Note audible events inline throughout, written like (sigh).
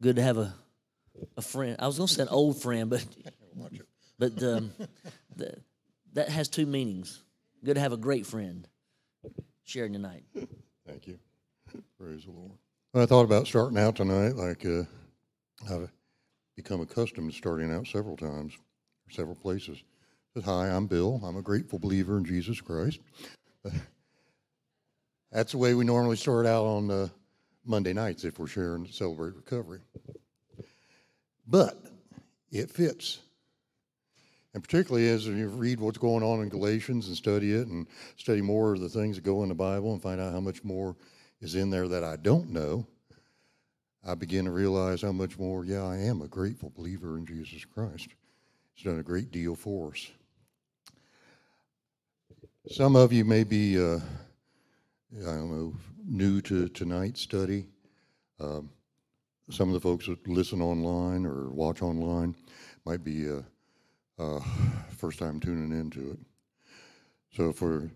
Good to have a a friend. I was going to say an old friend, but but um, (laughs) the, that has two meanings. Good to have a great friend sharing tonight. Thank you. Praise the Lord. I thought about starting out tonight like uh, I've become accustomed to starting out several times, several places. Said, Hi, I'm Bill. I'm a grateful believer in Jesus Christ. (laughs) That's the way we normally start out on uh, Monday nights if we're sharing Celebrate Recovery. But it fits. And particularly as you read what's going on in Galatians and study it and study more of the things that go in the Bible and find out how much more is in there that I don't know, I begin to realize how much more, yeah, I am a grateful believer in Jesus Christ. He's done a great deal for us. Some of you may be, uh, I don't know, new to tonight's study. Um, some of the folks that listen online or watch online might be uh, uh, first time tuning into it. So, for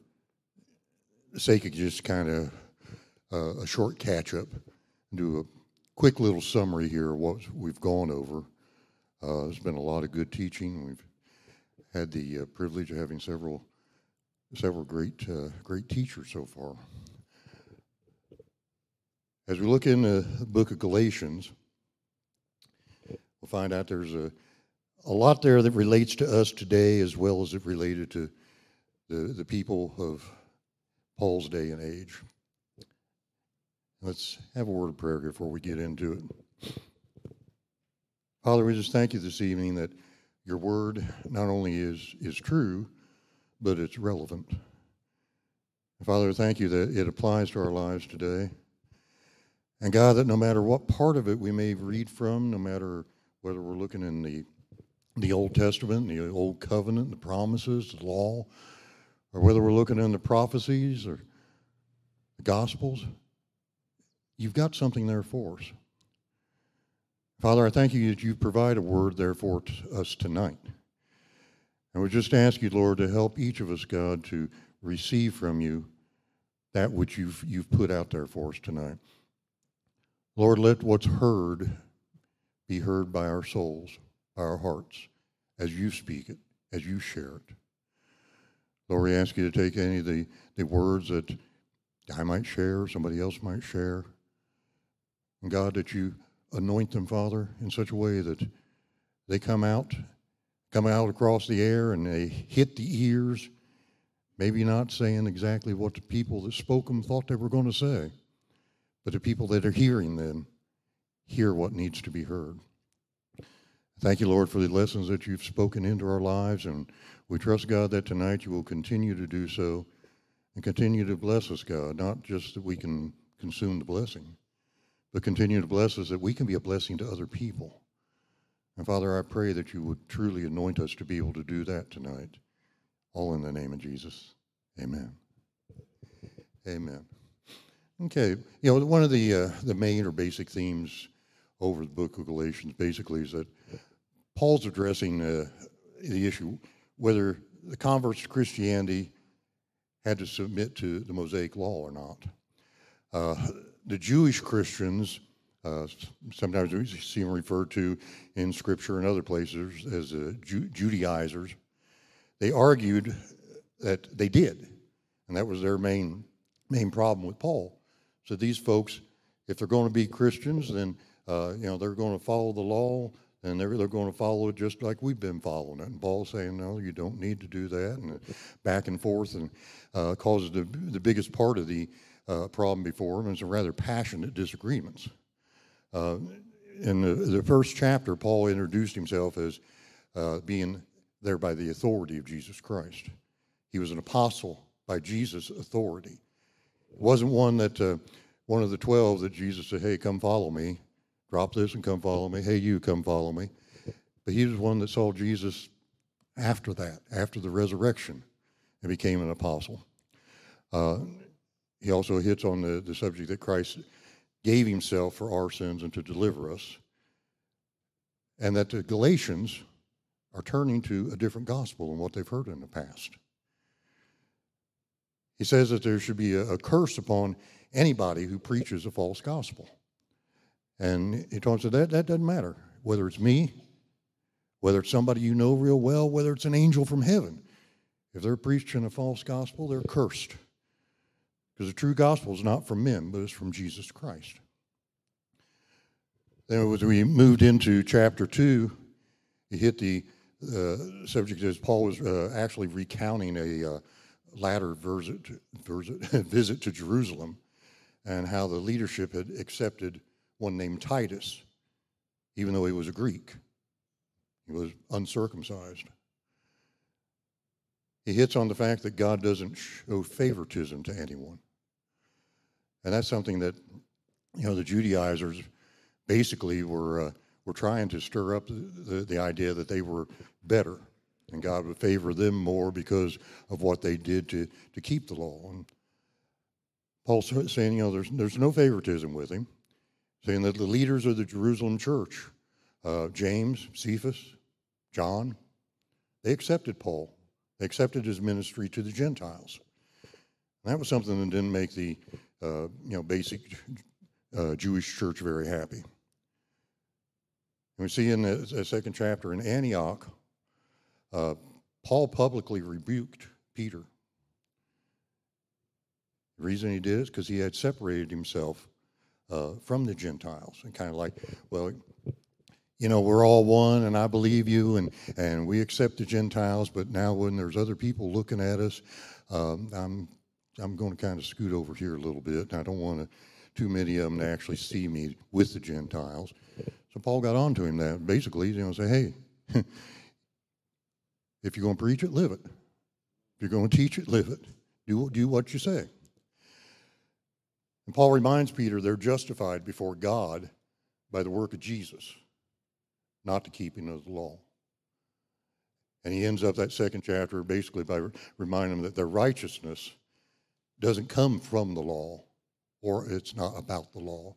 sake of just kind of uh, a short catch up, do a quick little summary here of what we've gone over. Uh, there's been a lot of good teaching. We've had the uh, privilege of having several several great uh, great teachers so far. As we look in the book of Galatians, we'll find out there's a, a lot there that relates to us today as well as it related to the, the people of Paul's day and age. Let's have a word of prayer before we get into it. Father, we just thank you this evening that your word not only is, is true, but it's relevant. Father, thank you that it applies to our lives today. And God, that no matter what part of it we may read from, no matter whether we're looking in the, the Old Testament, the Old Covenant, the promises, the law, or whether we're looking in the prophecies or the Gospels, you've got something there for us. Father, I thank you that you provide a word there for us tonight. And we just ask you, Lord, to help each of us, God, to receive from you that which you've, you've put out there for us tonight. Lord, let what's heard be heard by our souls, by our hearts, as you speak it, as you share it. Lord, we ask you to take any of the, the words that I might share, somebody else might share. And God, that you anoint them, Father, in such a way that they come out, come out across the air and they hit the ears, maybe not saying exactly what the people that spoke them thought they were going to say, but the people that are hearing them hear what needs to be heard. Thank you, Lord, for the lessons that you've spoken into our lives, and we trust, God, that tonight you will continue to do so and continue to bless us, God, not just that we can consume the blessing, but continue to bless us that we can be a blessing to other people. And Father, I pray that you would truly anoint us to be able to do that tonight. All in the name of Jesus. Amen. Amen. Okay, you know, one of the uh, the main or basic themes over the book of Galatians basically is that Paul's addressing uh, the issue whether the converts to Christianity had to submit to the Mosaic law or not. Uh, the Jewish Christians, uh, sometimes we see them referred to in Scripture and other places as uh, Ju- Judaizers, they argued that they did, and that was their main main problem with Paul. So these folks, if they're going to be Christians, then uh, you know they're going to follow the law, and they're they're going to follow it just like we've been following it. And Paul's saying, no, you don't need to do that, and back and forth, and uh, causes the the biggest part of the uh, problem before him is a rather passionate disagreements. Uh, in the, the first chapter, Paul introduced himself as uh, being there by the authority of Jesus Christ. He was an apostle by Jesus' authority. Wasn't one that uh, one of the twelve that Jesus said, "Hey, come follow me." Drop this and come follow me. Hey, you come follow me. But he was one that saw Jesus after that, after the resurrection, and became an apostle. Uh, he also hits on the, the subject that Christ gave himself for our sins and to deliver us, and that the Galatians are turning to a different gospel than what they've heard in the past. He says that there should be a, a curse upon anybody who preaches a false gospel. And he talks about that, that doesn't matter. Whether it's me, whether it's somebody you know real well, whether it's an angel from heaven. If they're preaching a false gospel, they're cursed. Because the true gospel is not from men, but it's from Jesus Christ. Then as we moved into chapter 2, he hit the uh, subject as Paul was uh, actually recounting a uh, latter visit, (laughs) visit, to Jerusalem and how the leadership had accepted one named Titus, even though he was a Greek. He was uncircumcised. He hits on the fact that God doesn't show favoritism to anyone. And that's something that, you know, the Judaizers basically were, uh, were trying to stir up the, the, the idea that they were better and God would favor them more because of what they did to, to keep the law. And Paul's saying, you know, there's, there's no favoritism with him, saying that the leaders of the Jerusalem church, uh, James, Cephas, John, they accepted Paul. They accepted his ministry to the Gentiles. And that was something that didn't make the uh, you know basic uh, Jewish church very happy. And we see in the, the second chapter in Antioch, uh, Paul publicly rebuked Peter. The reason he did is because he had separated himself uh, from the Gentiles and kind of like, well, you know, we're all one and I believe you and, and we accept the Gentiles, but now when there's other people looking at us, um, I'm, I'm going to kind of scoot over here a little bit. I don't want to, too many of them to actually see me with the Gentiles. So Paul got on to him that basically, you know, say, hey, (laughs) if you're going to preach it, live it. If you're going to teach it, live it. Do, do what you say. And Paul reminds Peter they're justified before God by the work of Jesus not the keeping of the law. And he ends up that second chapter basically by reminding them that their righteousness doesn't come from the law, or it's not about the law,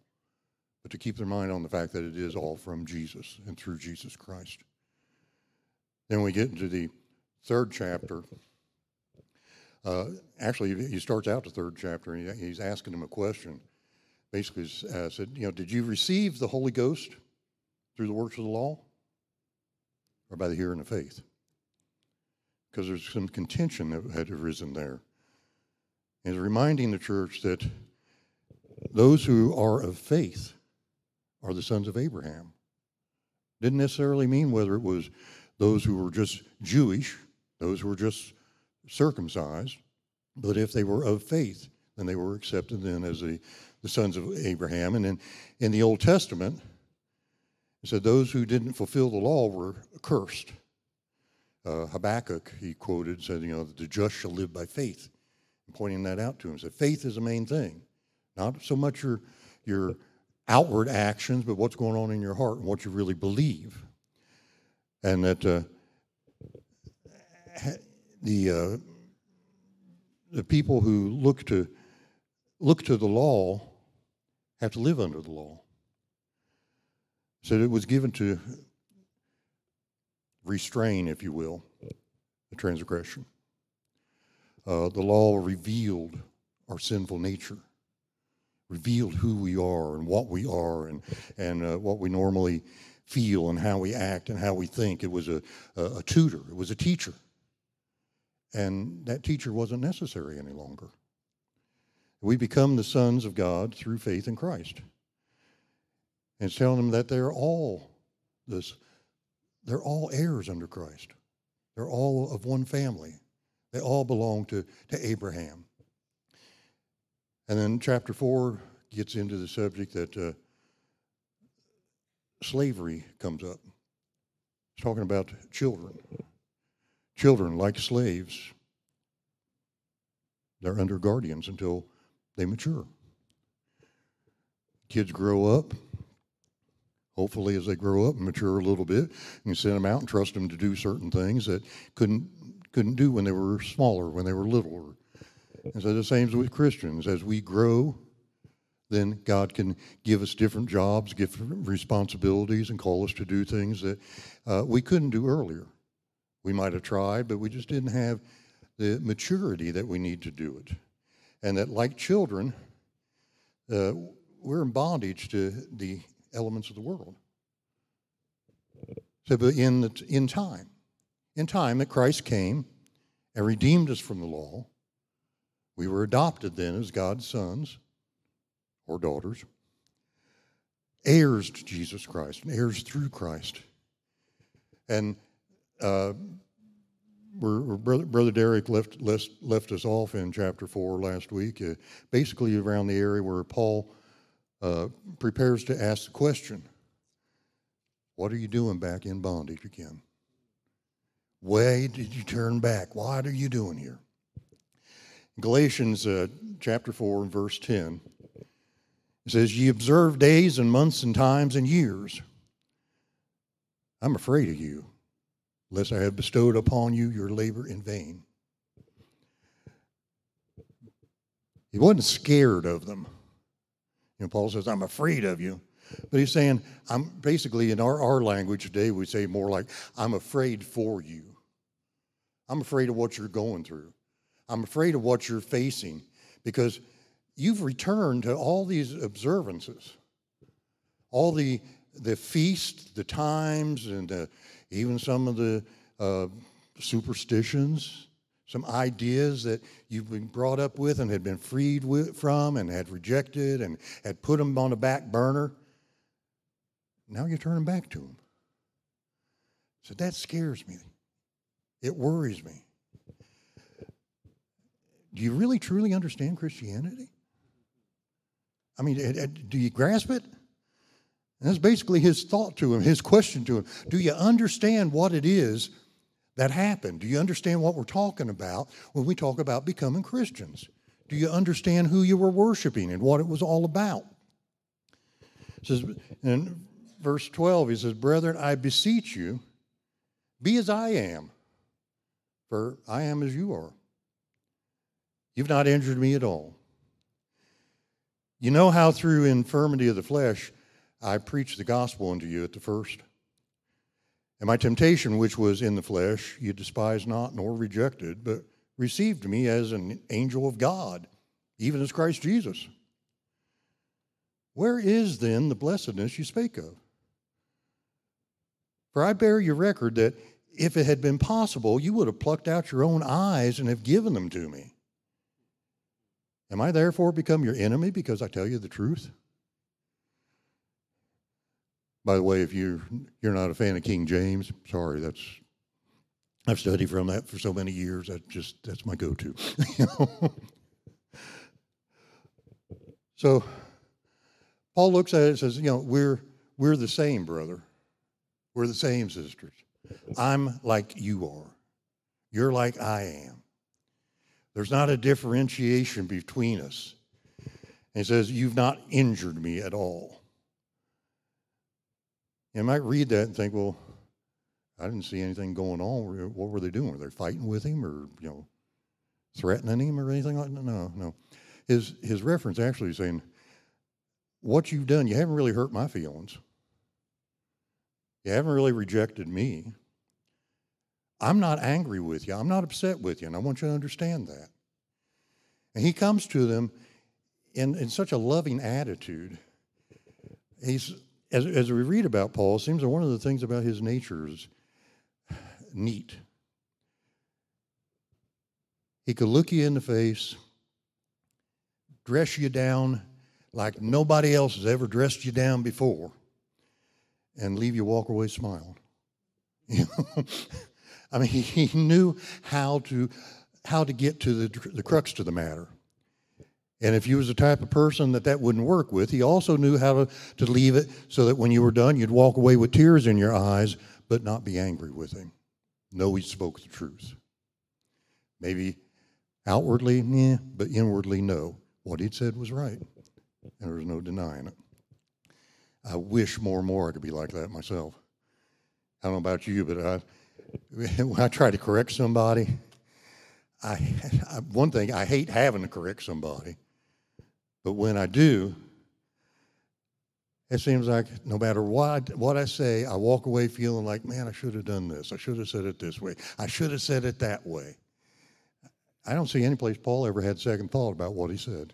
but to keep their mind on the fact that it is all from Jesus and through Jesus Christ. Then we get into the third chapter. Uh, actually, he starts out the third chapter and he's asking them a question. Basically, uh, said, You know, did you receive the Holy Ghost through the works of the law or by the hearing of faith? Because there's some contention that had arisen there. And reminding the church that those who are of faith are the sons of Abraham. Didn't necessarily mean whether it was those who were just Jewish, those who were just circumcised, but if they were of faith, then they were accepted then as the, the sons of Abraham. And in, in the Old Testament, he said, Those who didn't fulfill the law were cursed. Uh, Habakkuk, he quoted, said, You know, the just shall live by faith. And pointing that out to him, said, Faith is the main thing. Not so much your, your outward actions, but what's going on in your heart and what you really believe. And that uh, the, uh, the people who look to, look to the law have to live under the law. So it was given to restrain, if you will, the transgression. Uh, the law revealed our sinful nature, revealed who we are and what we are and, and uh, what we normally feel and how we act and how we think. It was a, a, a tutor, it was a teacher. And that teacher wasn't necessary any longer. We become the sons of God through faith in Christ and it's telling them that they're all this they're all heirs under Christ. They're all of one family. They all belong to, to Abraham. And then chapter four gets into the subject that uh, slavery comes up. It's talking about children. Children, like slaves, they're under guardians until they mature. Kids grow up, Hopefully, as they grow up and mature a little bit, you send them out and trust them to do certain things that couldn't couldn't do when they were smaller, when they were littler. And so the same with Christians. As we grow, then God can give us different jobs, different responsibilities, and call us to do things that uh, we couldn't do earlier. We might have tried, but we just didn't have the maturity that we need to do it. And that, like children, uh, we're in bondage to the elements of the world. So, but in, the, in time, in time that Christ came and redeemed us from the law, we were adopted then as God's sons or daughters, heirs to Jesus Christ, and heirs through Christ. And uh, we're, we're brother, brother Derek left, left, left us off in chapter 4 last week, uh, basically around the area where Paul uh, prepares to ask the question What are you doing back in bondage again? Why did you turn back? What are you doing here? Galatians uh, chapter 4 and verse 10 it says, Ye observe days and months and times and years. I'm afraid of you, lest I have bestowed upon you your labor in vain. He wasn't scared of them. You know, Paul says, I'm afraid of you. But he's saying, I'm basically in our, our language today, we say more like, I'm afraid for you. I'm afraid of what you're going through. I'm afraid of what you're facing because you've returned to all these observances, all the the feast, the times, and uh, even some of the uh, superstitions, some ideas that you've been brought up with and had been freed with, from and had rejected and had put them on the back burner. Now you're turning back to them. So that scares me. It worries me. Do you really truly understand Christianity? I mean, do you grasp it? And that's basically his thought to him, his question to him. Do you understand what it is that happened? Do you understand what we're talking about when we talk about becoming Christians? Do you understand who you were worshiping and what it was all about? It says in verse 12, he says, Brethren, I beseech you, be as I am, for I am as you are. You've not injured me at all. You know how through infirmity of the flesh I preached the gospel unto you at the first? And my temptation, which was in the flesh, you despised not nor rejected, but received me as an angel of God, even as Christ Jesus. Where is then the blessedness you spake of? For I bear your record that if it had been possible, you would have plucked out your own eyes and have given them to me. Am I therefore become your enemy because I tell you the truth? By the way, if you you're not a fan of King James, sorry, that's I've studied from that for so many years. That just that's my go-to. (laughs) so Paul looks at it and says, you know, we're we're the same, brother. We're the same sisters. I'm like you are. You're like I am. There's not a differentiation between us. And he says, You've not injured me at all. You might read that and think, Well, I didn't see anything going on. What were they doing? Were they fighting with him or, you know, threatening him or anything like that? No, no. His, his reference actually is saying, What you've done, you haven't really hurt my feelings. You haven't really rejected me. I'm not angry with you. I'm not upset with you. And I want you to understand that. And he comes to them in, in such a loving attitude. He's, as, as we read about Paul, it seems that one of the things about his nature is neat. He could look you in the face, dress you down like nobody else has ever dressed you down before, and leave you walk away smiling. (laughs) I mean, (laughs) he, he knew how to how to get to the, the crux to the matter. And if you was the type of person that that wouldn't work with, he also knew how to, to leave it so that when you were done, you'd walk away with tears in your eyes, but not be angry with him. Know he spoke the truth. Maybe outwardly, yeah, but inwardly, no. What he'd said was right. And there was no denying it. I wish more and more I could be like that myself. I don't know about you, but I, (laughs) when I try to correct somebody, I, (laughs) I, one thing I hate having to correct somebody, but when I do, it seems like no matter what what I say, I walk away feeling like, man, I should have done this. I should have said it this way. I should have said it that way. I don't see any place Paul ever had second thought about what he said.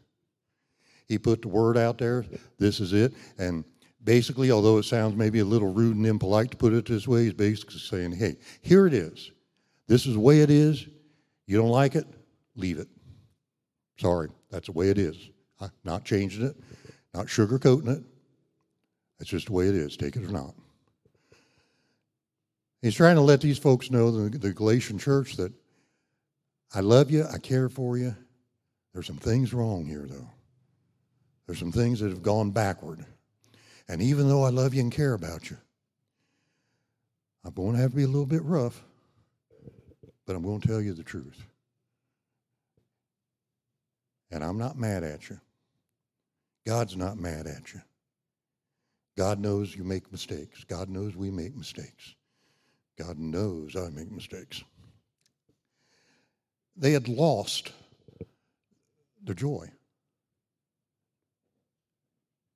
He put the word out there. This is it, and basically, although it sounds maybe a little rude and impolite to put it this way, he's basically saying, hey, here it is. This is the way it is. You don't like it? Leave it. Sorry, that's the way it is. I'm not changing it, not sugarcoating it. That's just the way it is. Take it or not. He's trying to let these folks know, the, the Galatian church, that I love you, I care for you. There's some things wrong here, though. There's some things that have gone backward. And even though I love you and care about you, I'm going to have to be a little bit rough, but I'm going to tell you the truth. And I'm not mad at you. God's not mad at you. God knows you make mistakes. God knows we make mistakes. God knows I make mistakes. They had lost their joy.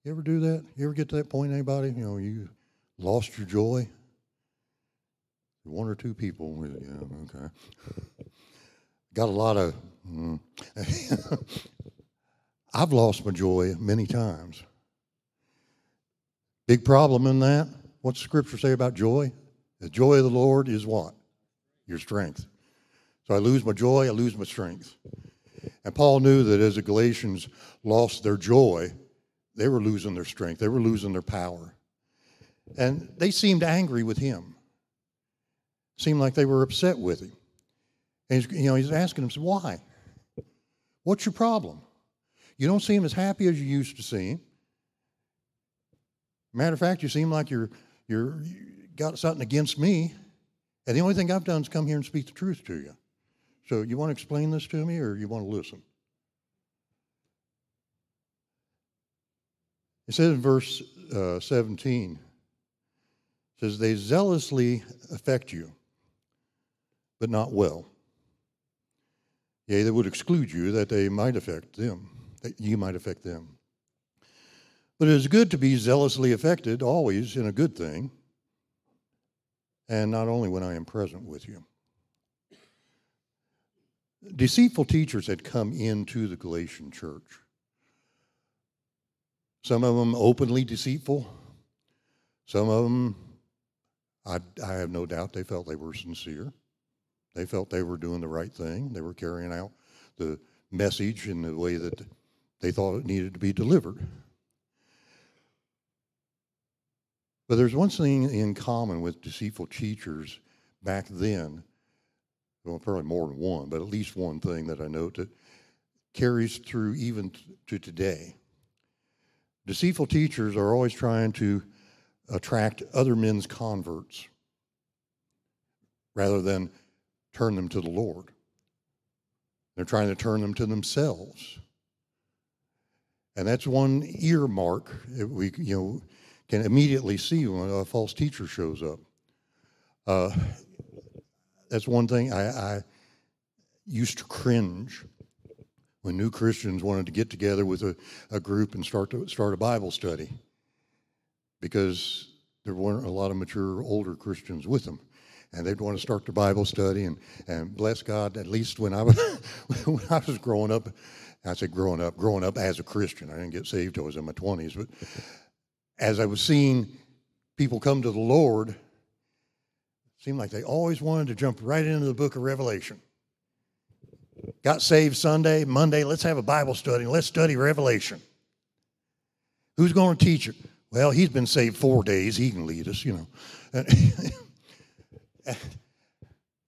You ever do that? You ever get to that point, anybody? You know, you lost your joy? One or two people. Yeah, okay. Got a lot of. Mm. (laughs) I've lost my joy many times. Big problem in that. What's the Scripture say about joy? The joy of the Lord is what? Your strength. So I lose my joy, I lose my strength. And Paul knew that as the Galatians lost their joy, they were losing their strength, they were losing their power. And they seemed angry with him. Seemed like they were upset with him. And he's, you know, he's asking them, why? What's your problem? You don't seem as happy as you used to seem. Matter of fact, you seem like you're you're got something against me, and the only thing I've done is come here and speak the truth to you. So you want to explain this to me, or you want to listen? It says in verse uh, 17, it says, They zealously affect you, but not well. Yea, they would exclude you that they might affect them, that you might affect them. But it is good to be zealously affected, always in a good thing and not only when I am present with you. Deceitful teachers had come into the Galatian church. Some of them openly deceitful. Some of them, I, I have no doubt, they felt they were sincere. They felt they were doing the right thing. They were carrying out the message in the way that they thought it needed to be delivered. But there's one thing in common with deceitful teachers back then. Well, probably more than one, but at least one thing that I note that carries through even to today. Deceitful teachers are always trying to attract other men's converts rather than turn them to the Lord. They're trying to turn them to themselves. And that's one earmark. that We, you know, can immediately see when a false teacher shows up. Uh, that's one thing I, I, used to cringe when new Christians wanted to get together with a, a group and start to start a Bible study because there weren't a lot of mature older Christians with them. And they'd want to start the Bible study and, and bless God, at least when I was (laughs) when I was growing up, I said growing up, growing up as a Christian. I didn't get saved till I was in my twenties, but as I was seeing people come to the Lord, it seemed like they always wanted to jump right into the book of Revelation. Got saved Sunday, Monday, let's have a Bible study. Let's study Revelation. Who's going to teach it? Well, he's been saved four days. He can lead us, you know. (laughs)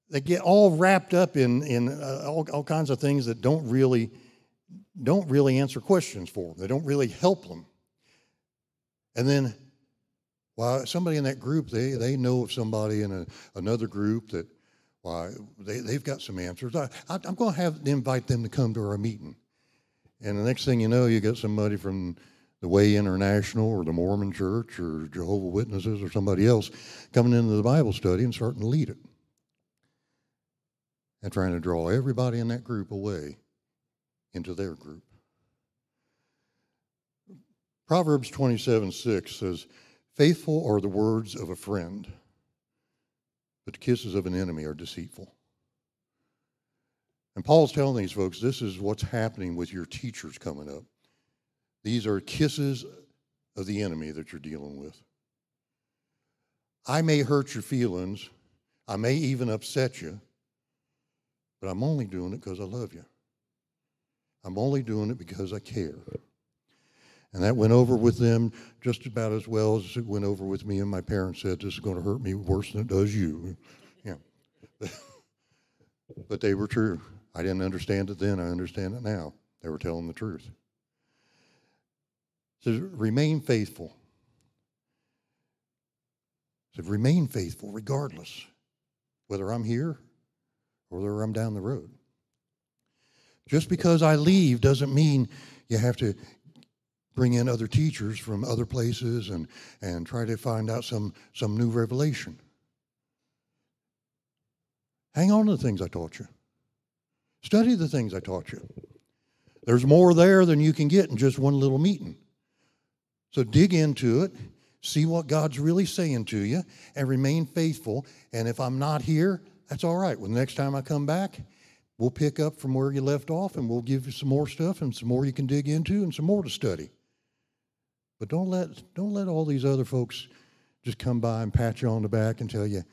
they get all wrapped up in, in uh, all, all kinds of things that don't really don't really answer questions for them. They don't really help them. And then, while somebody in that group, they, they know of somebody in a, another group that, why, they, they've got some answers. I, I, am going to have invite them to come to our meeting. And the next thing you know, you get somebody from the Way International or the Mormon Church or Jehovah Witnesses or somebody else coming into the Bible study and starting to lead it. And trying to draw everybody in that group away into their group. Proverbs 27 6 says, Faithful are the words of a friend, but the kisses of an enemy are deceitful. And Paul's telling these folks this is what's happening with your teachers coming up. These are kisses of the enemy that you're dealing with. I may hurt your feelings, I may even upset you, but I'm only doing it because I love you. I'm only doing it because I care. And that went over with them just about as well as it went over with me. And my parents said, This is going to hurt me worse than it does you. Yeah. (laughs) but they were true. I didn't understand it then. I understand it now. They were telling the truth. It Remain faithful. It Remain faithful regardless, whether I'm here or whether I'm down the road. Just because I leave doesn't mean you have to bring in other teachers from other places and, and try to find out some, some new revelation. Hang on to the things I taught you. Study the things I taught you. There's more there than you can get in just one little meeting. So dig into it, see what God's really saying to you, and remain faithful. And if I'm not here, that's all right. Well, the next time I come back, we'll pick up from where you left off and we'll give you some more stuff and some more you can dig into and some more to study. But don't let don't let all these other folks just come by and pat you on the back and tell you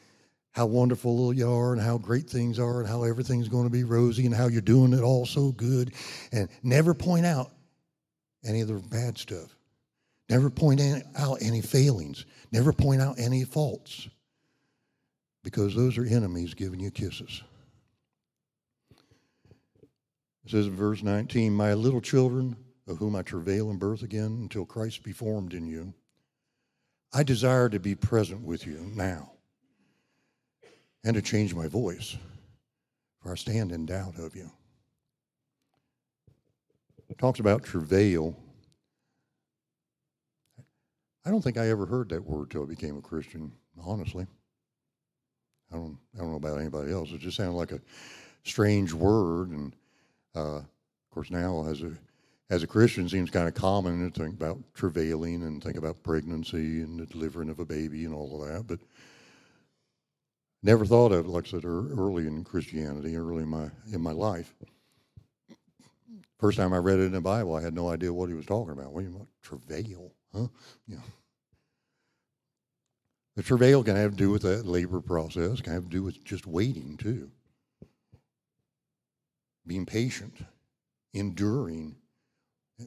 how wonderful you are and how great things are and how everything's going to be rosy and how you're doing it all so good and never point out any of the bad stuff. Never point out any failings. Never point out any faults. Because those are enemies giving you kisses. It says in verse 19, My little children, of whom I travail in birth again until Christ be formed in you. I desire to be present with you now and to change my voice, for I stand in doubt of you. Talks about travail. I don't think I ever heard that word till I became a Christian, honestly. I don't, I don't know about anybody else. It just sounded like a strange word. And uh, of course, now as a as a Christian, seems kind of common to think about travailing and think about pregnancy and the delivering of a baby and all of that. But never thought of it, like I said, early in Christianity, early in my in my life. First time I read it in the Bible, I had no idea what he was talking about. What do you mean, travail? Huh? Yeah. The travail can have to do with that labor process, can have to do with just waiting too. Being patient, enduring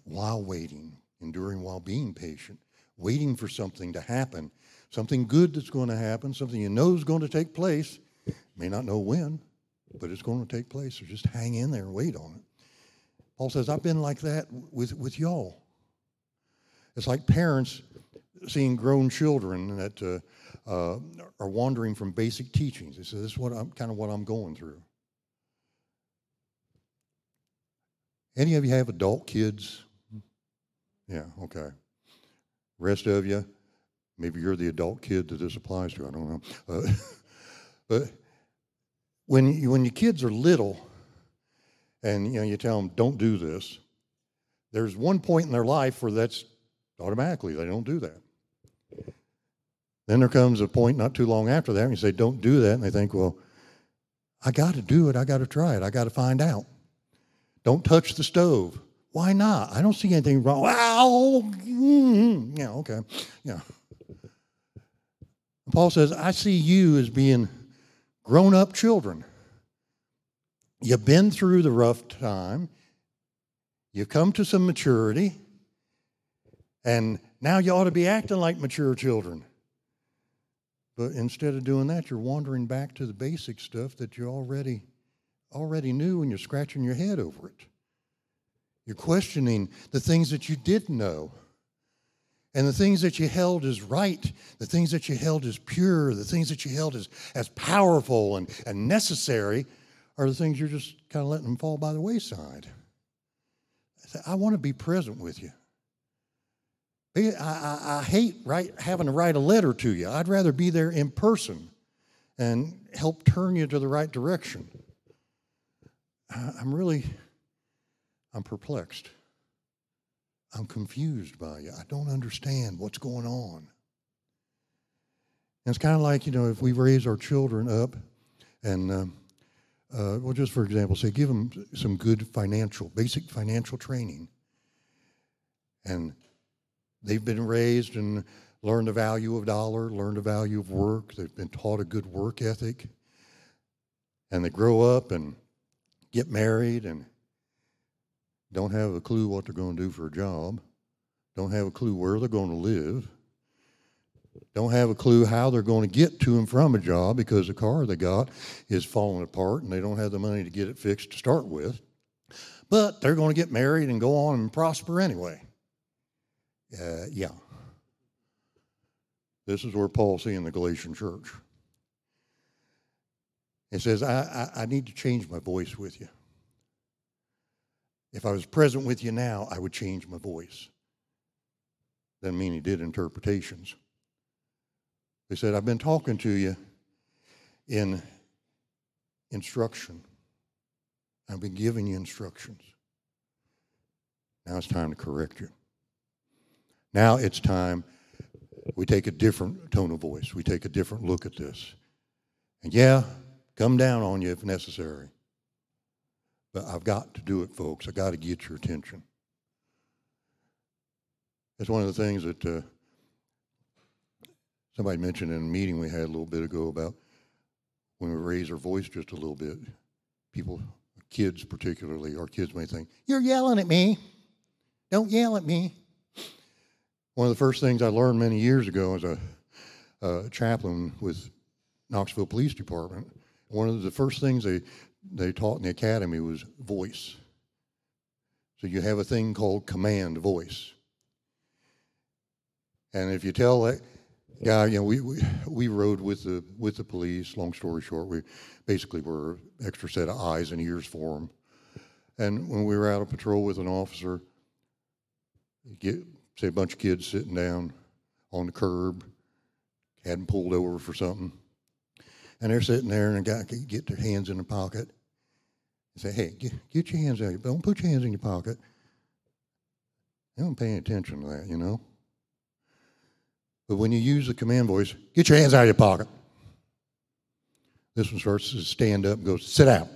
while waiting, enduring while being patient, waiting for something to happen, something good that's going to happen, something you know is going to take place. May not know when, but it's going to take place. So just hang in there and wait on it. Paul says, I've been like that with, with y'all. It's like parents seeing grown children that uh, uh, are wandering from basic teachings. They say, This is what I'm kind of what I'm going through. Any of you have adult kids? Yeah, okay. Rest of you, maybe you're the adult kid that this applies to. I don't know. Uh, (laughs) but when you, when your kids are little, and you know you tell them don't do this, there's one point in their life where that's automatically they don't do that. Then there comes a point not too long after that, and you say don't do that, and they think, well, I got to do it. I got to try it. I got to find out. Don't touch the stove. Why not? I don't see anything wrong. Wow. Mm-hmm. Yeah, okay. Yeah. Paul says, I see you as being grown up children. You've been through the rough time, you've come to some maturity, and now you ought to be acting like mature children. But instead of doing that, you're wandering back to the basic stuff that you already already knew and you're scratching your head over it. You're questioning the things that you did know. And the things that you held as right, the things that you held as pure, the things that you held as, as powerful and, and necessary are the things you're just kind of letting them fall by the wayside. I, want to be present with you. I, I, I hate write, having to write a letter to you. I'd rather be there in person and help turn you to the right direction. I'm really, I'm perplexed. I'm confused by you. I don't understand what's going on. And it's kind of like, you know, if we raise our children up and, um, uh, well, just for example, say give them some good financial, basic financial training. And they've been raised and learned the value of dollar, learned the value of work. They've been taught a good work ethic. And they grow up and get married and don't have a clue what they're going to do for a job, don't have a clue where they're going to live, don't have a clue how they're going to get to and from a job because the car they got is falling apart and they don't have the money to get it fixed to start with. But they're going to get married and go on and prosper anyway. Uh, yeah. This is where Paul's seeing the Galatian church. He says, I, I, I need to change my voice with you. If I was present with you now, I would change my voice. Doesn't mean he did interpretations. He said, I've been talking to you in instruction. I've been giving you instructions. Now it's time to correct you. Now it's time we take a different tone of voice. We take a different look at this. And yeah, come down on you if necessary. But I've got to do it, folks. I've got to get your attention. That's one of the things that uh, somebody mentioned in a meeting we had a little bit ago about when we raise our voice just a little bit. People, kids particularly, our kids may think, You're yelling at me. Don't yell at me. One of the first things I learned many years ago as a, a chaplain with Knoxville Police Department, one of the first things they, they taught in the academy was voice. So you have a thing called command voice. And if you tell that guy, you know, we, we, we rode with the, with the police, long story short, we basically were extra set of eyes and ears for them. And when we were out of patrol with an officer, get, say a bunch of kids sitting down on the curb, hadn't pulled over for something, and they're sitting there and a guy can get their hands in the pocket and say, hey, get, get your hands out. Of here. Don't put your hands in your pocket. They don't pay any attention to that, you know. But when you use the command voice, get your hands out of your pocket. This one starts to stand up and goes, sit down.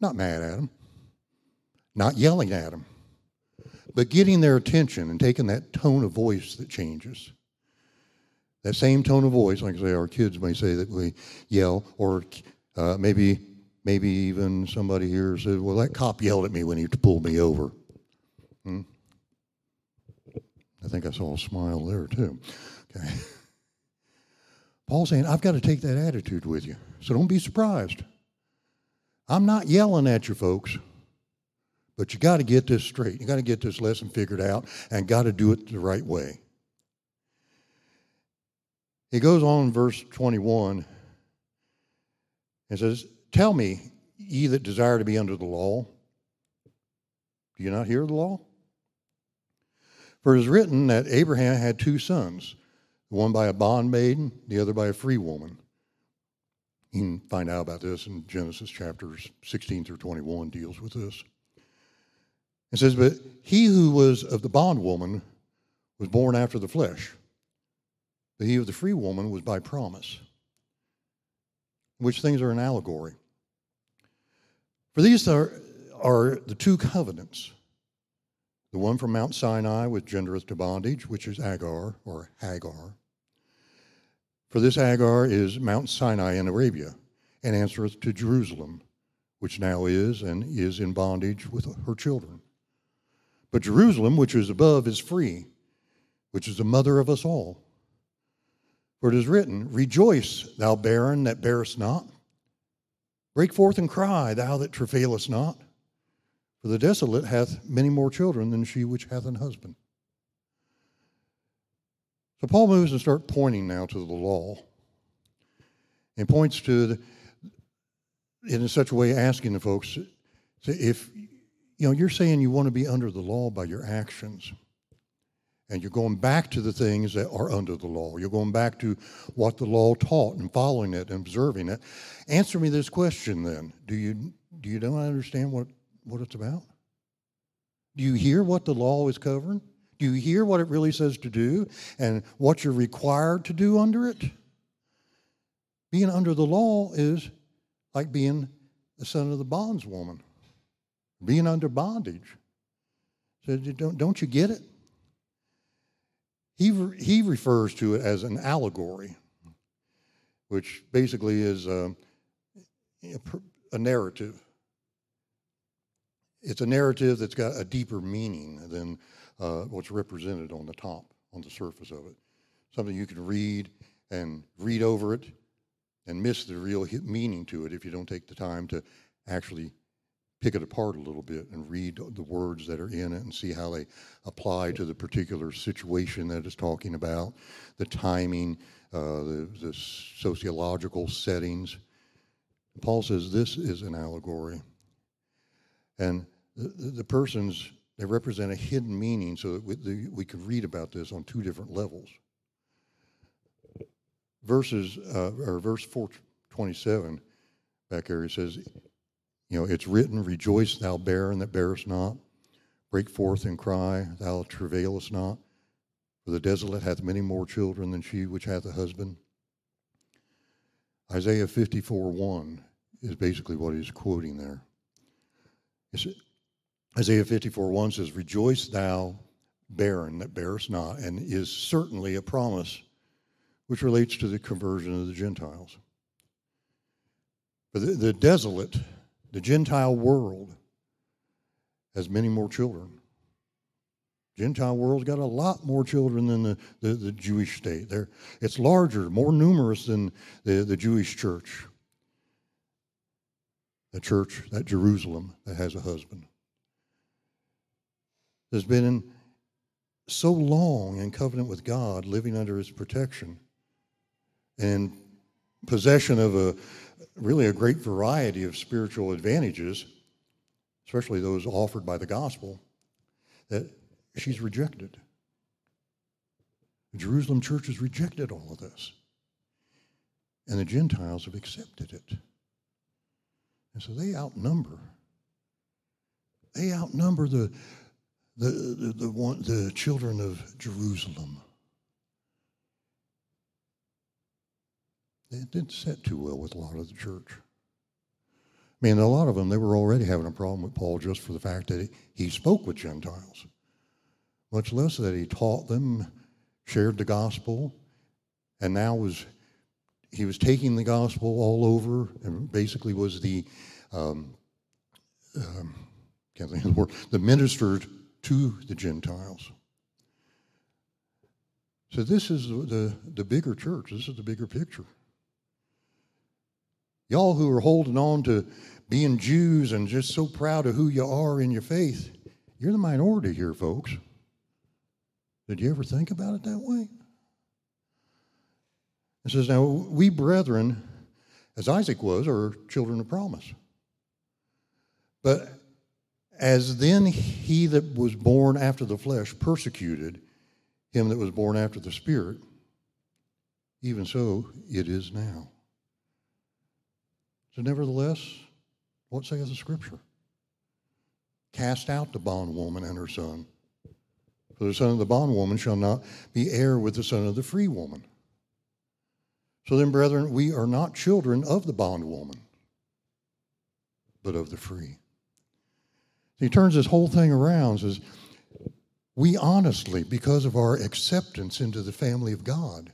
Not mad at him, not yelling at him, but getting their attention and taking that tone of voice that changes. That same tone of voice, like I say, our kids may say that we yell, or uh, maybe maybe even somebody here said, "Well, that cop yelled at me when he pulled me over." Hmm? I think I saw a smile there too. Okay. (laughs) Paul's saying, I've got to take that attitude with you, so don't be surprised. I'm not yelling at you, folks. But you got to get this straight. You got to get this lesson figured out and got to do it the right way. He goes on in verse 21 and says, Tell me, ye that desire to be under the law, do you not hear the law? For it is written that Abraham had two sons, one by a bondmaiden, the other by a free woman. You can find out about this in Genesis chapters 16 through 21 deals with this. It says, But he who was of the bondwoman was born after the flesh, but he of the free woman was by promise. Which things are an allegory. For these are, are the two covenants. The one from Mount Sinai, which gendereth to bondage, which is Agar or Hagar. For this Agar is Mount Sinai in Arabia, and answereth to Jerusalem, which now is and is in bondage with her children. But Jerusalem, which is above, is free, which is the mother of us all. For it is written, Rejoice, thou barren that bearest not. Break forth and cry, thou that travailest not. For the desolate hath many more children than she which hath an husband. So Paul moves and starts pointing now to the law and points to the, in such a way asking the folks if you know, you're saying you want to be under the law by your actions. And you're going back to the things that are under the law. You're going back to what the law taught and following it and observing it. Answer me this question then. Do you do you don't understand what, what it's about? Do you hear what the law is covering? Do you hear what it really says to do and what you're required to do under it? Being under the law is like being the son of the bondswoman being under bondage. Said, don't, don't you get it? He, he refers to it as an allegory, which basically is a, a a narrative. It's a narrative that's got a deeper meaning than uh, what's represented on the top, on the surface of it. Something you can read and read over it and miss the real meaning to it if you don't take the time to actually pick it apart a little bit and read the words that are in it and see how they apply to the particular situation that it's talking about, the timing, uh, the, the sociological settings. Paul says this is an allegory. And the, the, persons, they represent a hidden meaning so that we, the, we can read about this on two different levels. Verses, uh, or verse 427 back there, it says, you know, it's written, Rejoice, thou barren that bearest not. Break forth and cry, thou travailest not. For the desolate hath many more children than she which hath a husband. Isaiah 54 1 is basically what he's quoting there. It's, Isaiah 54 1 says, Rejoice, thou barren that bearest not, and is certainly a promise which relates to the conversion of the Gentiles. But the, the desolate, the Gentile world, has many more children. Gentile world's got a lot more children than the, the, the Jewish state. They're, it's larger, more numerous than the, the Jewish church. The church, that Jerusalem, that has a husband. Has been in so long in covenant with God, living under his protection, and possession of a really a great variety of spiritual advantages, especially those offered by the gospel, that she's rejected. The Jerusalem church has rejected all of this. And the Gentiles have accepted it. And so they outnumber. They outnumber the, the, the, the, one, the children of Jerusalem. It didn't set too well with a lot of the church. I mean, a lot of them, they were already having a problem with Paul just for the fact that he, spoke with Gentiles, much less that he taught them, shared the gospel, and now was he was taking the gospel all over and basically was the um, um, can't think of the word the minister to the Gentiles. So this is the, the, the bigger church. This is the bigger picture. Y'all who are holding on to being Jews and just so proud of who you are in your faith, you're the minority here, folks. Did you ever think about it that way? It says, Now we brethren, as Isaac was, are children of promise. But as then he that was born after the flesh persecuted him that was born after the Spirit, even so it is now. So, nevertheless, what saith the Scripture? Cast out the bondwoman and her son. For the son of the bondwoman shall not be heir with the son of the free woman. So then, brethren, we are not children of the bondwoman, but of the free. He turns this whole thing around says, we honestly, because of our acceptance into the family of God,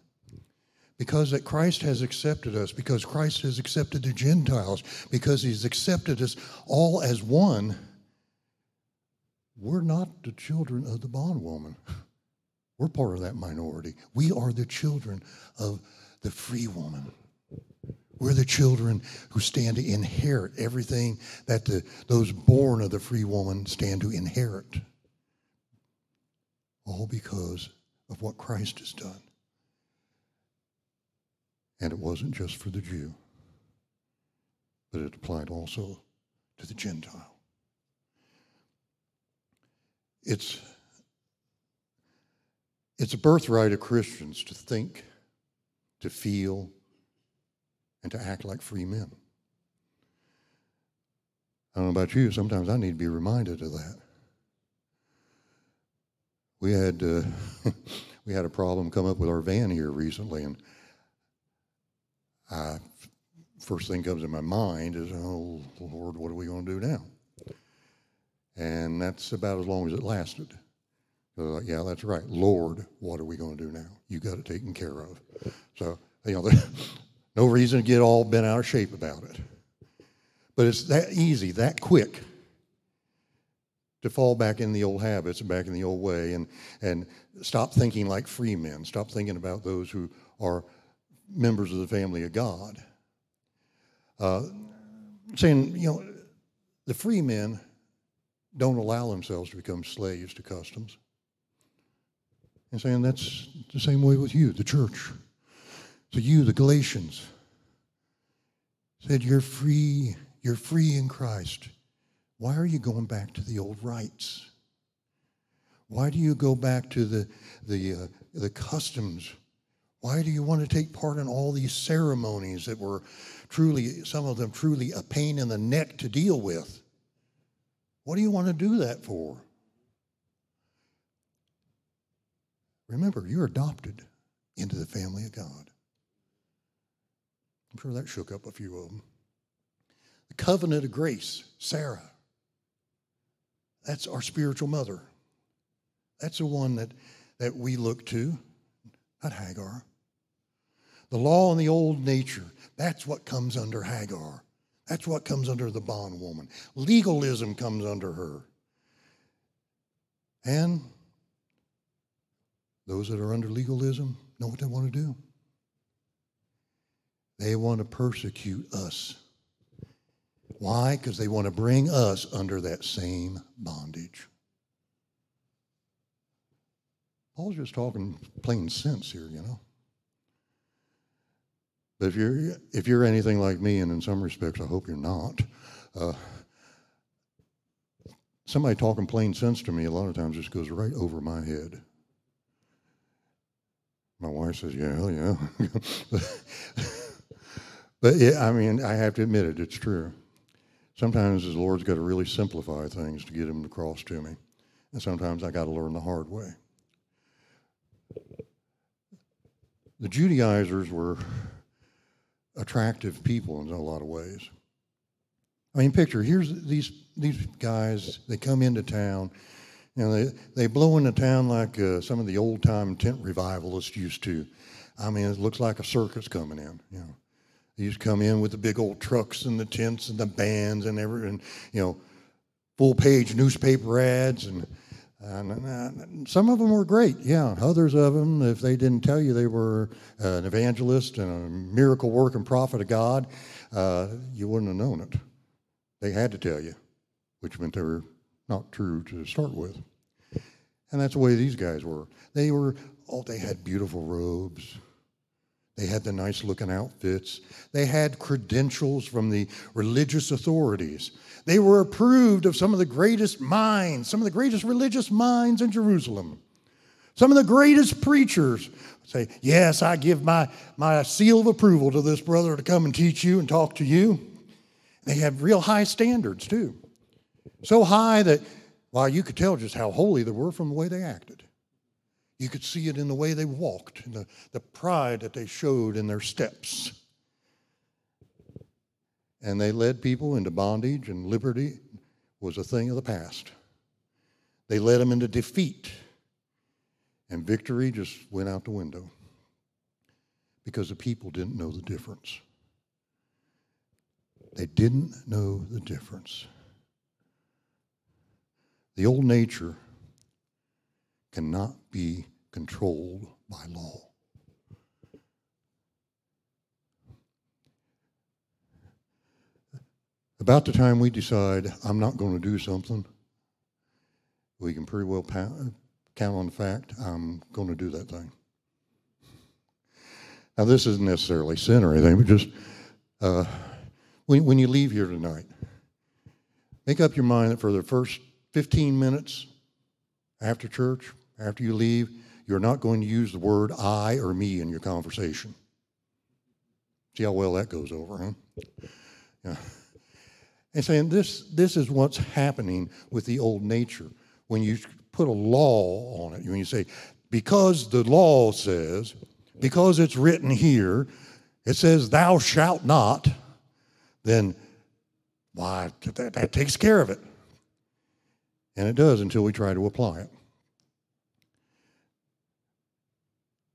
because that Christ has accepted us, because Christ has accepted the Gentiles, because he's accepted us all as one, we're not the children of the bondwoman. We're part of that minority. We are the children of the free woman. We're the children who stand to inherit everything that the, those born of the free woman stand to inherit. All because of what Christ has done. And it wasn't just for the Jew, but it applied also to the Gentile. It's, it's a birthright of Christians to think, to feel, and to act like free men. I don't know about you, sometimes I need to be reminded of that. We had, uh, (laughs) we had a problem come up with our van here recently, and I, first thing comes in my mind is, oh, Lord, what are we going to do now? And that's about as long as it lasted. So, yeah, that's right. Lord, what are we going to do now? You got it taken care of. So, you know, (laughs) no reason to get all bent out of shape about it. But it's that easy, that quick to fall back in the old habits and back in the old way and, and stop thinking like free men. Stop thinking about those who are members of the family of God. Uh, saying, you know, the free men don't allow themselves to become slaves to customs. And saying that's the same way with you, the church. So you, the Galatians, said you're free, you're free in Christ. Why are you going back to the old rites? Why do you go back to the, the, uh, the customs? Why do you want to take part in all these ceremonies that were truly, some of them truly a pain in the neck to deal with? What do you want to do that for? Remember, you're adopted into the family of God. I'm sure that shook up a few of them. The covenant of grace, Sarah. That's our spiritual mother. That's the one that, that we look to, not Hagar. The law and the old nature, that's what comes under Hagar. That's what comes under the bondwoman. Legalism comes under her. And those that are under legalism know what they want to do. They want to persecute us. Why? Because they want to bring us under that same bondage. Paul's just talking plain sense here, you know. But if you're if you're anything like me, and in some respects I hope you're not, uh, somebody talking plain sense to me a lot of times just goes right over my head. My wife says, "Yeah, hell yeah," (laughs) but yeah, I mean, I have to admit it; it's true. Sometimes the Lord's got to really simplify things to get Him across to me, and sometimes I got to learn the hard way. The Judaizers were attractive people in a lot of ways. I mean, picture here's these these guys. They come into town, you know, they they blow into town like uh, some of the old time tent revivalists used to. I mean, it looks like a circus coming in. You know, they used to come in with the big old trucks and the tents and the bands and every and you know, full page newspaper ads and. And some of them were great, yeah. Others of them, if they didn't tell you they were an evangelist and a miracle working prophet of God, uh, you wouldn't have known it. They had to tell you, which meant they were not true to start with. And that's the way these guys were. They were, oh, they had beautiful robes. They had the nice looking outfits. They had credentials from the religious authorities. They were approved of some of the greatest minds, some of the greatest religious minds in Jerusalem. Some of the greatest preachers say, Yes, I give my, my seal of approval to this brother to come and teach you and talk to you. They had real high standards, too. So high that, well, you could tell just how holy they were from the way they acted. You could see it in the way they walked, in the, the pride that they showed in their steps. And they led people into bondage, and liberty was a thing of the past. They led them into defeat, and victory just went out the window because the people didn't know the difference. They didn't know the difference. The old nature cannot be controlled by law. About the time we decide I'm not going to do something, we can pretty well count on the fact I'm going to do that thing. Now, this isn't necessarily sin or anything, but just uh, when, when you leave here tonight, make up your mind that for the first 15 minutes after church, after you leave, you're not going to use the word I or me in your conversation. See how well that goes over, huh? Yeah. And saying this, this is what's happening with the old nature. When you put a law on it, when you say, because the law says, because it's written here, it says, thou shalt not, then why, that, that takes care of it. And it does until we try to apply it.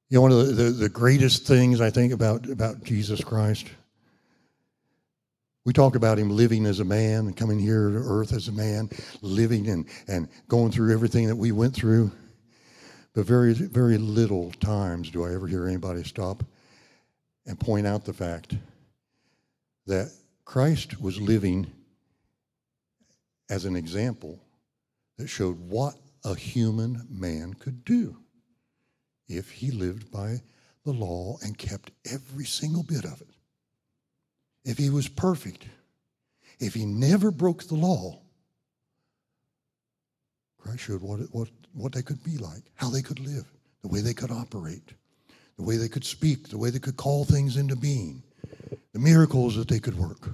You know, one of the, the, the greatest things I think about, about Jesus Christ, we talk about him living as a man and coming here to earth as a man, living and, and going through everything that we went through. But very, very little times do I ever hear anybody stop and point out the fact that Christ was living as an example that showed what a human man could do if he lived by the law and kept every single bit of it. If he was perfect, if he never broke the law, Christ showed what, what, what they could be like, how they could live, the way they could operate, the way they could speak, the way they could call things into being, the miracles that they could work.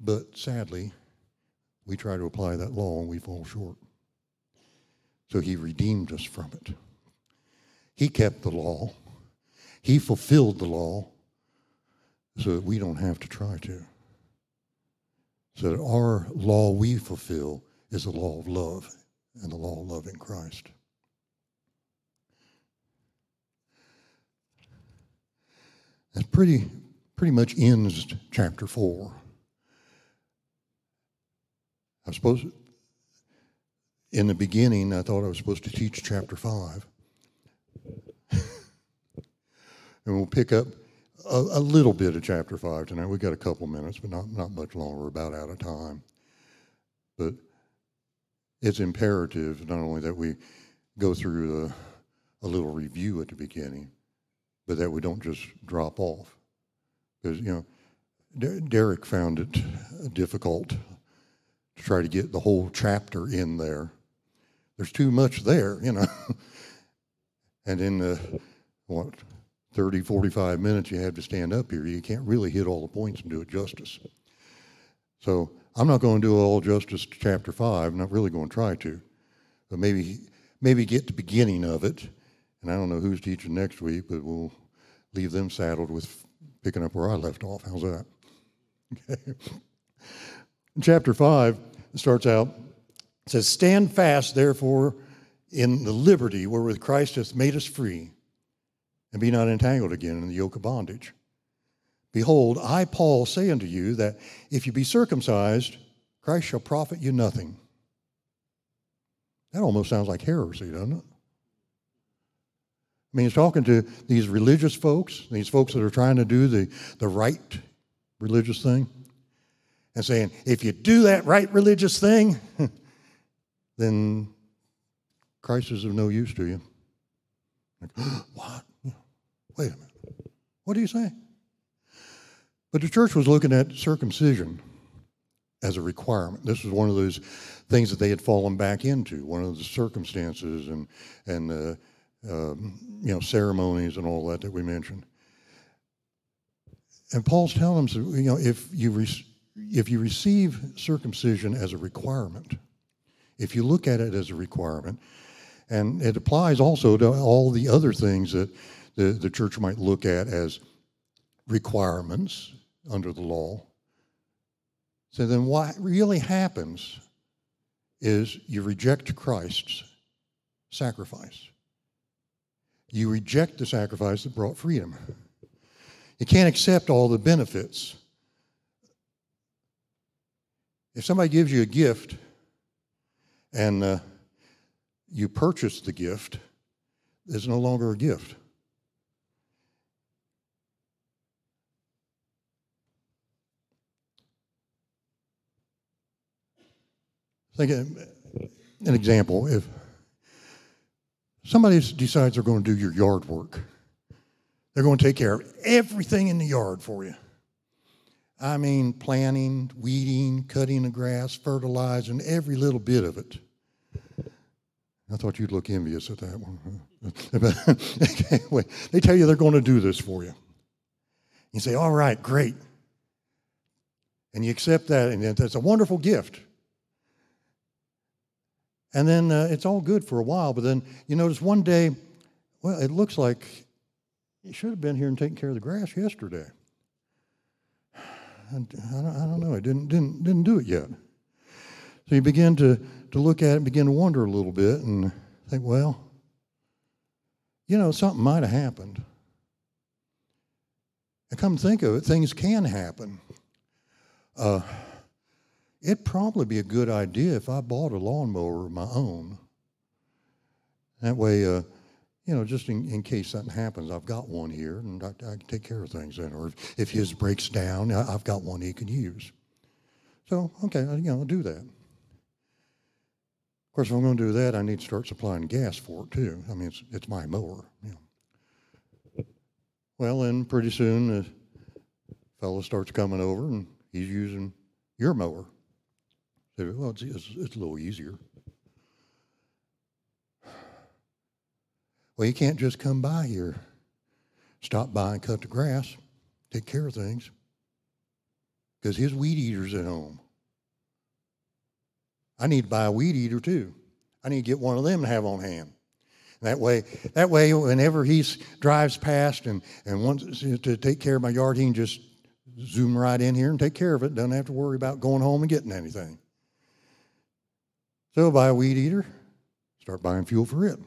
But sadly, we try to apply that law and we fall short. So he redeemed us from it. He kept the law. He fulfilled the law so that we don't have to try to. So that our law we fulfill is the law of love and the law of love in Christ. That pretty, pretty much ends chapter 4. I suppose in the beginning, I thought I was supposed to teach chapter 5. and we'll pick up a, a, little bit of chapter 5 tonight. We've got a couple minutes, but not, not much longer. We're about out of time. But it's imperative not only that we go through a, a little review at the beginning, but that we don't just drop off. Because, you know, Derek found it difficult to try to get the whole chapter in there. There's too much there, you know. (laughs) and in the, what, 30, 45 minutes you have to stand up here, you can't really hit all the points and do it justice. So I'm not going to do all justice to chapter 5. I'm not really going to try to. But maybe, maybe get the beginning of it. And I don't know who's teaching next week, but we'll leave them saddled with picking up where I left off. How's that? Okay. (laughs) Chapter 5, starts out, it says, Stand fast, therefore, in the liberty wherewith Christ hath made us free, and be not entangled again in the yoke of bondage. Behold, I, Paul, say unto you that if you be circumcised, Christ shall profit you nothing. That almost sounds like heresy, doesn't it? I mean, he's talking to these religious folks, these folks that are trying to do the, the right religious thing and saying, if you do that right religious thing, (laughs) then Christ is of no use to you. Like, (gasps) what? Wait a minute. What do you say? But the church was looking at circumcision as a requirement. This was one of those things that they had fallen back into, one of the circumstances and, and um, you know, ceremonies and all that that we mentioned. And Paul's telling them, you know, if you re- if you receive circumcision as a requirement, if you look at it as a requirement, and it applies also to all the other things that the, the church might look at as requirements under the law. So then what really happens is you reject Christ's sacrifice. You reject the sacrifice that brought freedom. You can't accept all the benefits if somebody gives you a gift and uh, you purchase the gift, it's no longer a gift. Think of um, an example. If somebody decides they're going to do your yard work, they're going to take care of everything in the yard for you. I mean, planting, weeding, cutting the grass, fertilizing, every little bit of it. I thought you'd look envious at that one. anyway, (laughs) they tell you they're going to do this for you. You say, all right, great. And you accept that, and that's a wonderful gift. And then uh, it's all good for a while, but then you notice one day, well, it looks like you should have been here and taken care of the grass yesterday. (sighs) I, don't, I don't know. I didn't, didn't, didn't do it yet. So you begin to, to look at it, begin to wonder a little bit, and think, well, you know, something might have happened. And come think of it, things can happen. Uh, it'd probably be a good idea if I bought a lawnmower of my own. That way, uh, you know, just in, in case something happens, I've got one here and I, I can take care of things then. Or if, if his breaks down, I, I've got one he can use. So, okay, you know, I'll do that. Of course, if I'm going to do that, I need to start supplying gas for it too. I mean, it's, it's my mower. You know. Well, then pretty soon the fellow starts coming over and he's using your mower. So, well, it's, it's, it's a little easier. Well, you can't just come by here, stop by and cut the grass, take care of things, because his weed eater's at home. I need to buy a weed eater too. I need to get one of them to have on hand. That way, that way, whenever he drives past and, and wants to take care of my yard, he can just zoom right in here and take care of it. Doesn't have to worry about going home and getting anything. So buy a weed eater, start buying fuel for it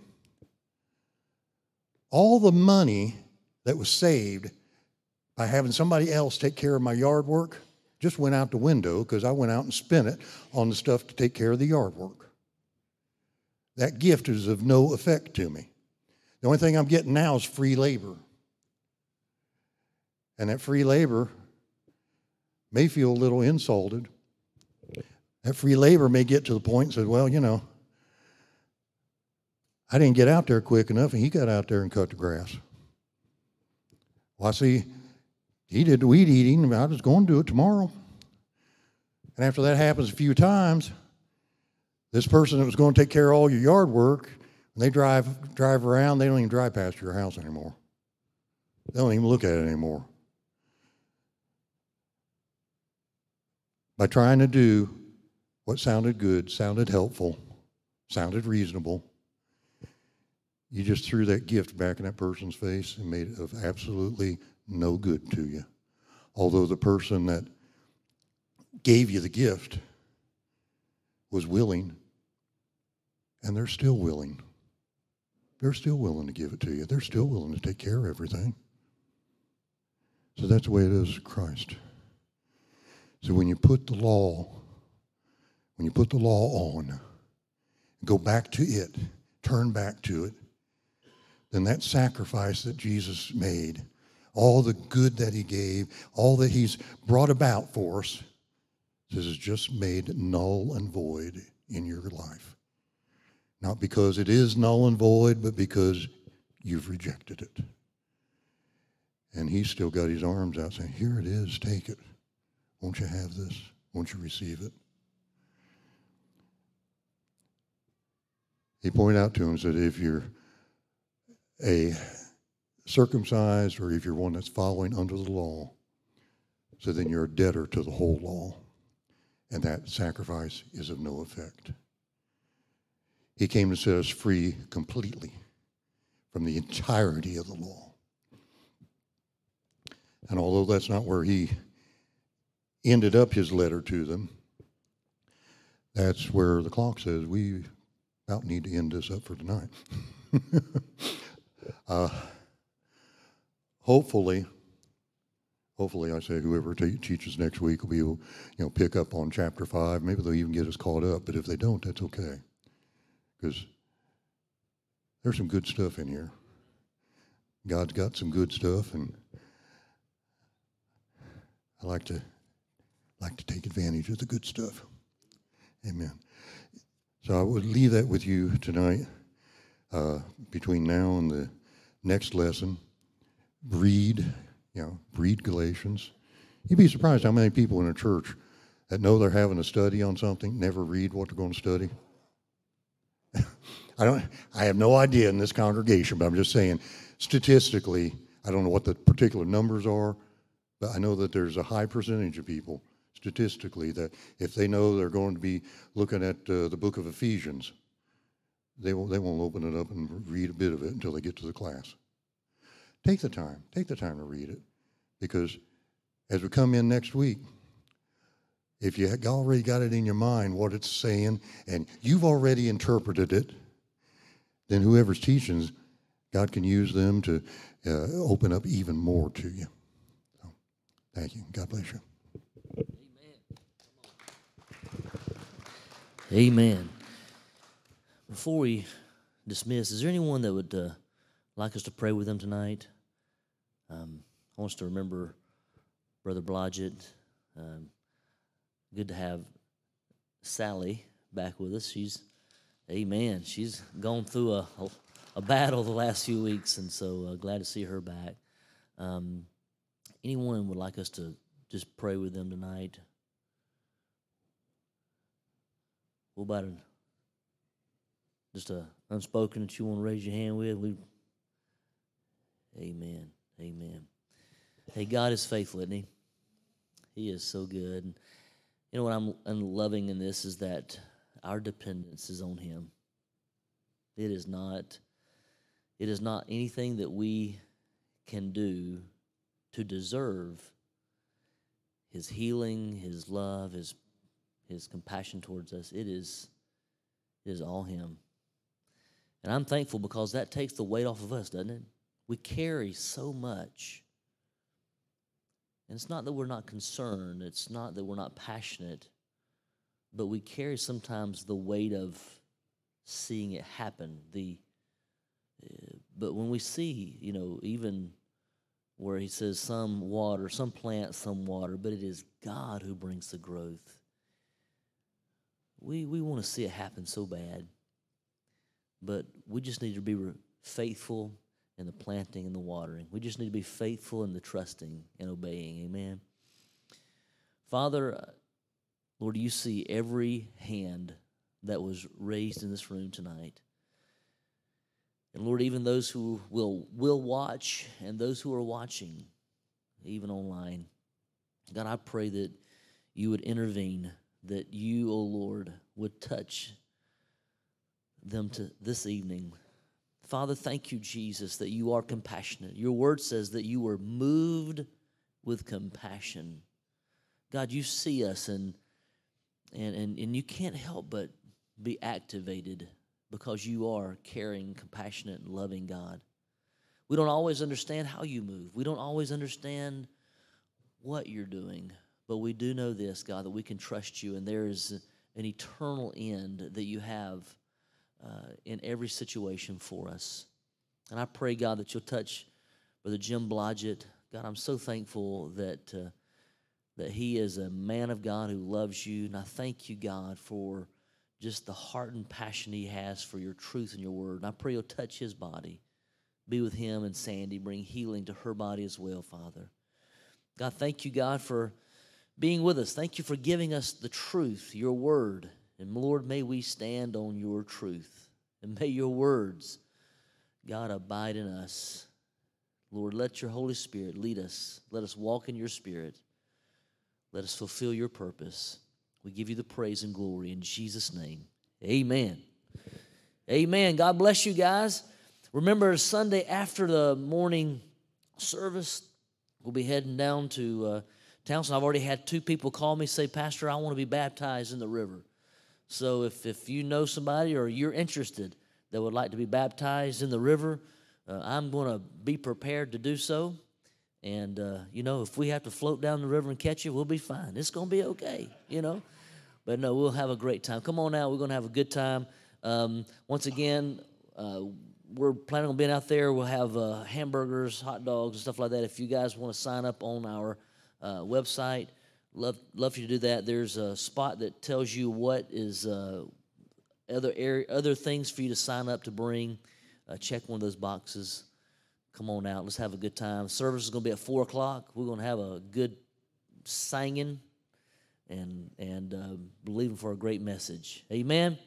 all the money that was saved by having somebody else take care of my yard work just went out the window because I went out and spent it on the stuff to take care of the yard work. That gift is of no effect to me. The only thing I'm getting now is free labor. And that free labor may feel a little insulted. That free labor may get to the point and say, well, you know, I didn't get out there quick enough, and he got out there and cut the grass. Well, I see, he did the weed eating, I was going to do it tomorrow. And after that happens a few times, this person that was going to take care of all your yard work, when they drive drive around, they don't even drive past your house anymore. They don't even look at it anymore. By trying to do what sounded good, sounded helpful, sounded reasonable, you just threw that gift back in that person's face and made it of absolutely no good to you. Although the person that gave you the gift was willing, and they're still willing. They're still willing to give it to you. They're still willing to take care of everything. So that's the way it is with Christ. So when you put the law, when you put the law on, go back to it, turn back to it, then that sacrifice that Jesus made, all the good that he gave, all that he's brought about for us, this is just made null and void in your life. Not because it is null and void, but because you've rejected it. And he's still got his arms out saying, Here it is, take it. Won't you have this? Won't you receive it? He pointed out to him, that If you're a circumcised or if you're one that's following under the law, so then you're a debtor to the whole law. And that sacrifice is of no effect. He came to set us free completely from the entirety of the law. And although that's not where he ended up his letter to them, that's where the clock says we about need to end this up for tonight. (laughs) Uh, hopefully, hopefully, I say whoever te- teaches next week will be able, you know, pick up on chapter five. Maybe they'll even get us caught up. But if they don't, that's okay, because there's some good stuff in here. God's got some good stuff, and I like to like to take advantage of the good stuff. Amen. So I would leave that with you tonight. Uh, between now and the next lesson, read, you know, read Galatians. You'd be surprised how many people in a church that know they're having a study on something never read what they're going to study. (laughs) I don't. I have no idea in this congregation, but I'm just saying, statistically, I don't know what the particular numbers are, but I know that there's a high percentage of people statistically that if they know they're going to be looking at uh, the book of Ephesians, they won't, they won't open it up and read a bit of it until they get to the class. Take the time. Take the time to read it. Because as we come in next week, if you already got it in your mind what it's saying and you've already interpreted it, then whoever's teaching, God can use them to uh, open up even more to you. So, thank you. God bless you. Amen. Before we dismiss, is there anyone that would uh, like us to pray with them tonight? Um, I want us to remember Brother Blodgett. Um, good to have Sally back with us. She's, amen, she's gone through a, a, a battle the last few weeks, and so uh, glad to see her back. Um, anyone would like us to just pray with them tonight? What about just a unspoken that you want to raise your hand with? We, amen, amen. Hey, God is faithful, isn't He? He is so good. And you know what I'm, I'm loving in this is that our dependence is on Him. It is not. It is not anything that we can do to deserve His healing, His love, His his compassion towards us, it is, it is all Him. And I'm thankful because that takes the weight off of us, doesn't it? We carry so much. And it's not that we're not concerned, it's not that we're not passionate, but we carry sometimes the weight of seeing it happen. The, uh, but when we see, you know, even where he says some water, some plant, some water, but it is God who brings the growth. We, we want to see it happen so bad. But we just need to be faithful in the planting and the watering. We just need to be faithful in the trusting and obeying. Amen. Father, uh, Lord, you see every hand that was raised in this room tonight. And Lord, even those who will will watch and those who are watching, even online, God, I pray that you would intervene that you, O oh Lord, would touch them to this evening. Father, thank you, Jesus, that you are compassionate. Your word says that you were moved with compassion. God, you see us and and and, and you can't help but be activated because you are caring, compassionate, and loving God. We don't always understand how you move. We don't always understand what you're doing. But we do know this, God, that we can trust you, and there is an eternal end that you have uh, in every situation for us. And I pray, God, that you'll touch Brother Jim Blodgett. God, I'm so thankful that, uh, that he is a man of God who loves you. And I thank you, God, for just the heart and passion he has for your truth and your word. And I pray you'll touch his body. Be with him and Sandy. Bring healing to her body as well, Father. God, thank you, God, for being with us. Thank you for giving us the truth, your word. And Lord, may we stand on your truth. And may your words, God, abide in us. Lord, let your Holy Spirit lead us. Let us walk in your spirit. Let us fulfill your purpose. We give you the praise and glory in Jesus' name. Amen. Amen. God bless you guys. Remember, Sunday after the morning service, we'll be heading down to. Uh, Townsend, I've already had two people call me say, Pastor, I want to be baptized in the river. So if, if you know somebody or you're interested that would like to be baptized in the river, uh, I'm going to be prepared to do so. And, uh, you know, if we have to float down the river and catch you, we'll be fine. It's going to be okay, you know. But no, we'll have a great time. Come on out. We're going to have a good time. Um, once again, uh, we're planning on being out there. We'll have uh, hamburgers, hot dogs, and stuff like that. If you guys want to sign up on our uh, website. Love, love you to do that. There's a spot that tells you what is uh, other area, other things for you to sign up to bring. Uh, check one of those boxes. Come on out. Let's have a good time. Service is going to be at four o'clock. We're going to have a good singing and and uh, believing for a great message. Amen.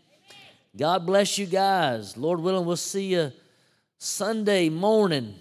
God bless you guys. Lord willing, we'll see you Sunday morning.